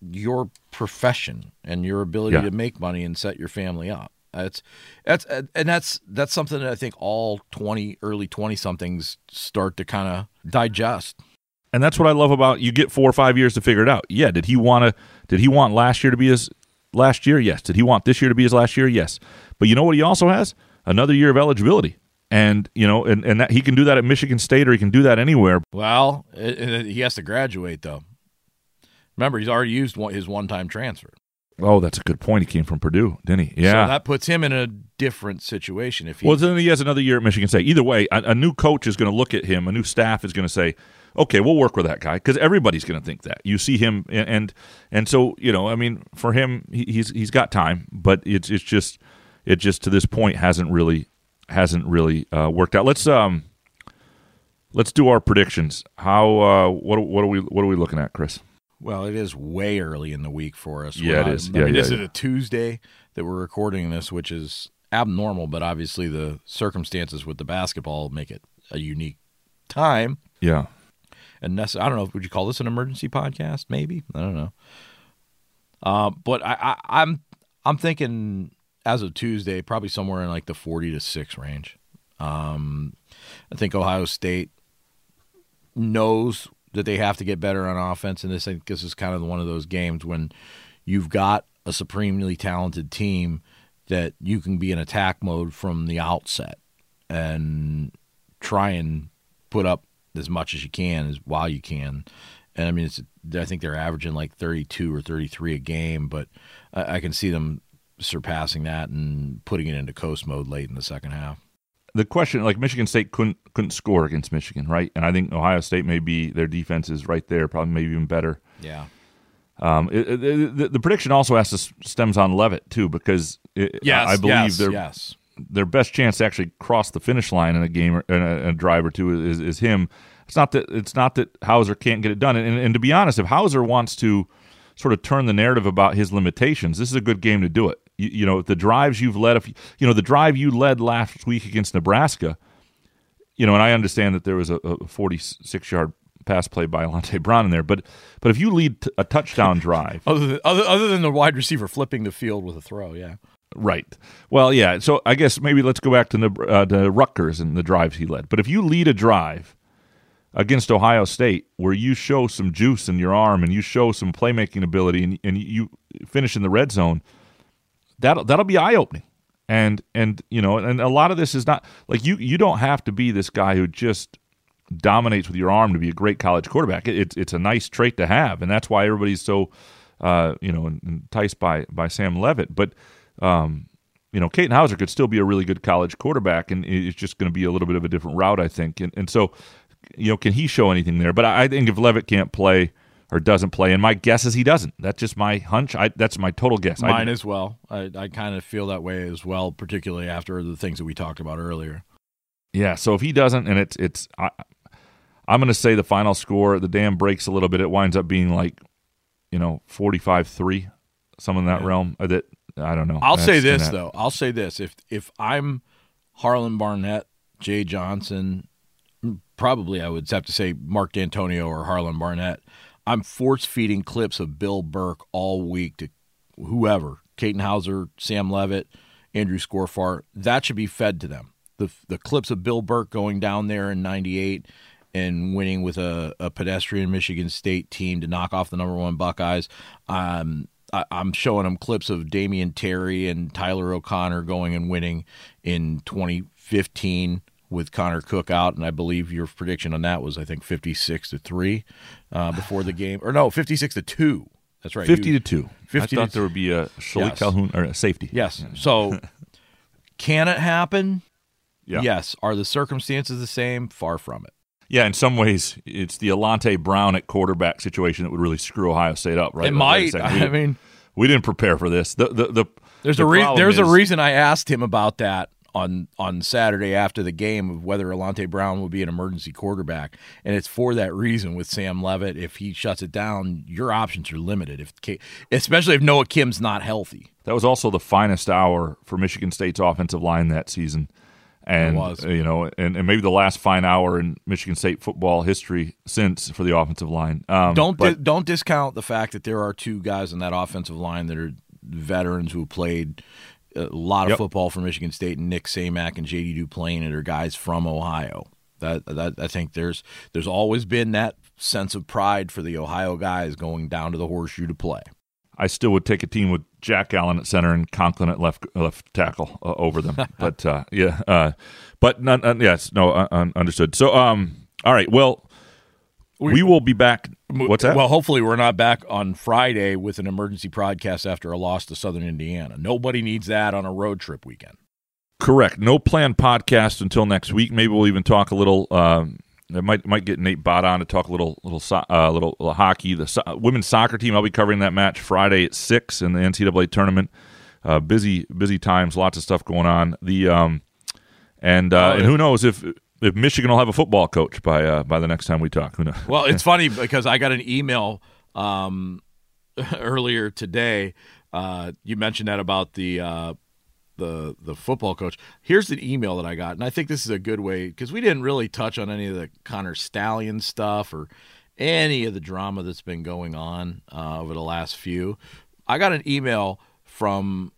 your profession and your ability Yeah. to make money and set your family up. That's that's uh, and that's that's something that I think all twenty early twenty somethings start to kind of digest. And that's what I love about you get four or five years to figure it out. Yeah, did he want to? Did he want last year to be his last year? Yes. Did he want this year to be his last year? Yes. But you know what? He also has another year of eligibility, and you know, and and that he can do that at Michigan State or he can do that anywhere. Well, it, it- he has to graduate though. Remember, he's already used one, his one time transfer. Oh, that's a good point. He came from Purdue, didn't he? Yeah. So that puts him in a different situation. If he, well, then he has another year at Michigan State. Either way, a, a new coach is going to look at him. A new staff is going to say, "Okay, we'll work with that guy," because everybody's going to think that. You see him, and, and and so you know, I mean, for him, he, he's he's got time, but it's it's just it just to this point hasn't really hasn't really uh, worked out. Let's um let's do our predictions. How uh, what what are we what are we looking at, Chris? Well, it is way early in the week for us. Yeah, We're it not- is. I Yeah, mean, yeah, is yeah. it a Tuesday that we're recording this, which is abnormal, but obviously the circumstances with the basketball make it a unique time. Yeah, And I don't know, would you call this an emergency podcast? Maybe I don't know. Uh, but I, I, I'm I'm thinking as of Tuesday, probably somewhere in like the forty to six range. Um, I think Ohio State knows that they have to get better on offense, and this I think this is kind of one of those games when you've got a supremely talented team that you can be in attack mode from the outset and try and put up as much as you can as while you can. And I mean, it's I think they're averaging like 32 or 33 a game, but I, I can see them surpassing that and putting it into coast mode late in the second half. the question like Michigan State couldn't couldn't score against Michigan, right? And I think Ohio State may be their defense is right there, probably maybe even better. Yeah. Um, it, it- the, the prediction also has to stems on Leavitt too, because it, I believe yes, their yes. Their best chance to actually cross the finish line in a game or in a, a drive or two is, is him. It's not that it's not that Houser can't get it done. And, and to be honest, if Houser wants to sort of turn the narrative about his limitations, this is a good game to do it. You, you know, the drives you've led, if you know the drive you led last week against Nebraska, you know, and I understand that there was a, a 46 yard pass play by Alante Brown in there. But but if you lead t- a touchdown drive, other than, other, other than the wide receiver flipping the field with a throw, yeah. Right. Well, yeah. So I guess maybe let's go back to the uh, to Rutgers and the drives he led. But if you lead a drive against Ohio State where you show some juice in your arm and you show some playmaking ability and, and you finish in the red zone, that'll that'll be eye opening. And and you know, and a lot of this is not like you you don't have to be this guy who just dominates with your arm to be a great college quarterback. It, it's it's a nice trait to have, and that's why everybody's so uh, you know enticed by by Sam Leavitt, But um, you know, Katin Houser could still be a really good college quarterback, and it's just going to be a little bit of a different route, I think. And, and so, you know, can he show anything there? But I think if Leavitt can't play or doesn't play, and my guess is he doesn't. That's just my hunch. I, that's my total guess. Mine as well. I, I kind of feel that way as well, particularly after the things that we talked about earlier. Yeah. So if he doesn't, and it's it's, I, I'm going to say the final score. The dam breaks a little bit. It winds up being like, you know, 45 three, some in that yeah. realm. Uh, that I don't know. I'll That's say this though. I'll say this: if if I'm Harlon Barnett, Jay Johnson, probably I would have to say Mark Dantonio or Harlon Barnett. I'm force feeding clips of Bill Burke all week to whoever, Katin Houser, Sam Leavitt, Andrew Schorfhaar. That should be fed to them. The the clips of Bill Burke going down there in '98 and winning with a, a pedestrian Michigan State team to knock off the number one Buckeyes. Um, I, am showing them clips of Damion Terry and Tyler O'Connor going and winning in 2015 with Connor Cook out, and I believe your prediction on that was I think 56 to three uh, before the game, or no, 56 to two. That's right, 50 you, to two. 50 I thought there would be a yes. Calhoun or a safety. Yes. So can it happen? Yeah. Yes. Are the circumstances the same? Far from it. Yeah, in some ways, it's the Alante Brown at quarterback situation that would really screw Ohio State up, right? It might. I mean, we didn't prepare for this. The the, the there's the a re- there's is, a reason I asked him about that on on Saturday after the game of whether Alante Brown would be an emergency quarterback, and it's for that reason with Sam Leavitt. If he shuts it down, your options are limited. If especially if Noah Kim's not healthy. That was also the finest hour for Michigan State's offensive line that season and you know, and, and maybe the last fine hour in Michigan State football history since for the offensive line. Um, don't but, di- don't discount the fact that there are two guys in that offensive line that are veterans who played a lot of yep. football for Michigan State, and Nick Samac and J.D. Duplain, and are guys from Ohio. That, that I think there's there's always been that sense of pride for the Ohio guys going down to the horseshoe to play. I still would take a team with Jack Allen at center and Conklin at left left tackle uh, over them. but uh, yeah, uh, but none, uh, yes, no, uh, understood. So, um, all right, well, we, we, will be back. What's that? Well, hopefully, we're not back on Friday with an emergency broadcast after a loss to Southern Indiana. Nobody needs that on a road trip weekend. Correct. No planned podcast until next week. Maybe we'll even talk a little. Um, I might might get Nate Bott on to talk a little little uh, little, little, hockey. The so- women's soccer team. I'll be covering that match Friday at six in the NCAA tournament. Uh, busy busy times. Lots of stuff going on. The um, and uh, and who knows if if Michigan will have a football coach by uh, by the next time we talk. Who knows? Well, it's funny because I got an email um, earlier today. Uh, you mentioned that about the uh, the the football coach. Here's an email that I got, and I think this is a good way because we didn't really touch on any of the Connor Stallion stuff or any of the drama that's been going on uh, over the last few. I got an email from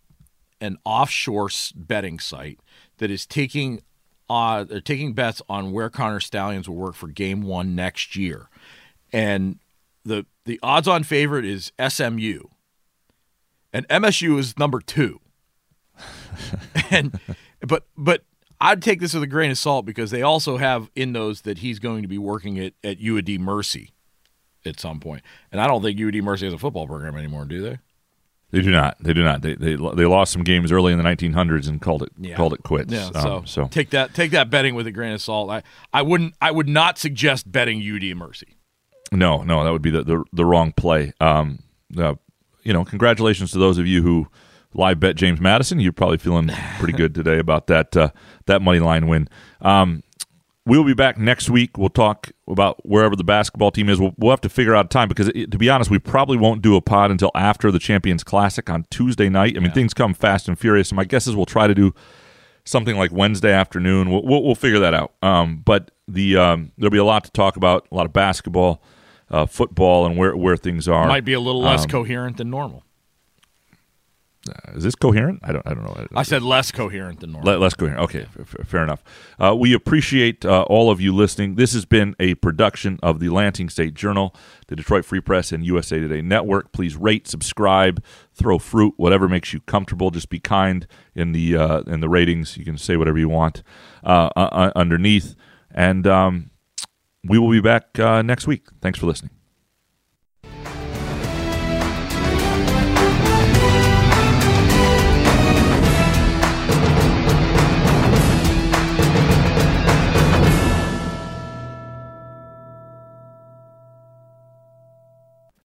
an offshore betting site that is taking uh, they're taking bets on where Connor Stalions will work for Game One next year, and the the odds on favorite is SMU, and MSU is number two. and but but I'd take this with a grain of salt because they also have in those that he's going to be working at, at UD Mercy at some point. And I don't think UD Mercy has a football program anymore, do they? They do not. They do not. They they, they lost some games early in the 1900s and called it yeah. called it quits. Yeah. So, um, so take that take that betting with a grain of salt. I, I wouldn't. I would not suggest betting UD Mercy. No, no, that would be the the, the wrong play. Um, uh, you know, congratulations to those of you who live bet James Madison. You're probably feeling pretty good today about that uh, that money line win. Um, we'll be back next week. We'll talk about wherever the basketball team is. We'll, we'll have to figure out a time because, it, to be honest, we probably won't do a pod until after the Champions Classic on Tuesday night. I mean, yeah. things come fast and furious. So my guess is we'll try to do something like Wednesday afternoon. We'll, we'll, we'll figure that out. Um, but the um, there'll be a lot to talk about, a lot of basketball, uh, football, and where where things are. Might be a little less Um, coherent than normal. Is this coherent? I don't. I don't know. I said less coherent than normal. Le- less coherent. Okay, f- f- fair enough. Uh, we appreciate uh, all of you listening. This has been a production of the Lansing State Journal, the Detroit Free Press, and USA Today Network. Please rate, subscribe, throw fruit, whatever makes you comfortable. Just be kind in the uh, in the ratings. You can say whatever you want uh, uh, underneath, and um, we will be back uh, next week. Thanks for listening.